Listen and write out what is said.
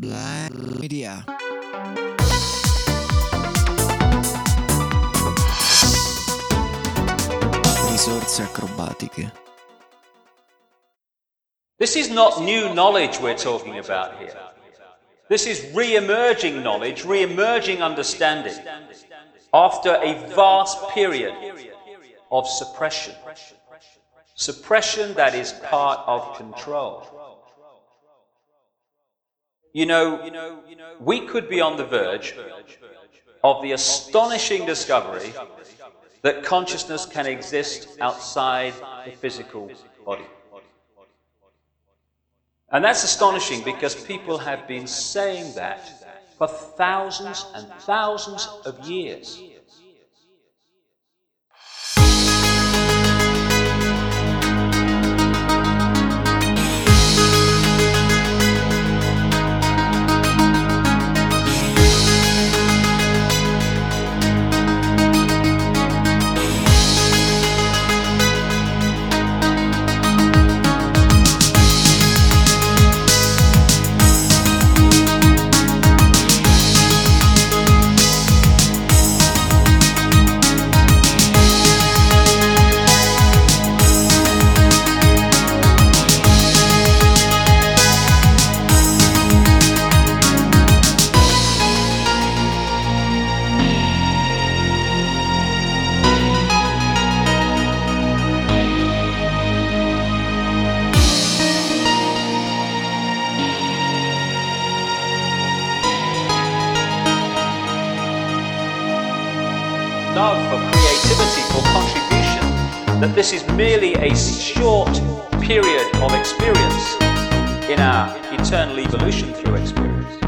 Black Media. Risorse acrobatiche. This is not new knowledge we're talking about here. This is re emerging knowledge, re emerging understanding after a vast period of suppression. Suppression that is part of control. You know, we could be on the verge of the astonishing discovery that consciousness can exist outside the physical body. And that's astonishing because people have been saying that for thousands and thousands of years. Love for creativity, for contribution, that this is merely a short period of experience in our eternal evolution through experience.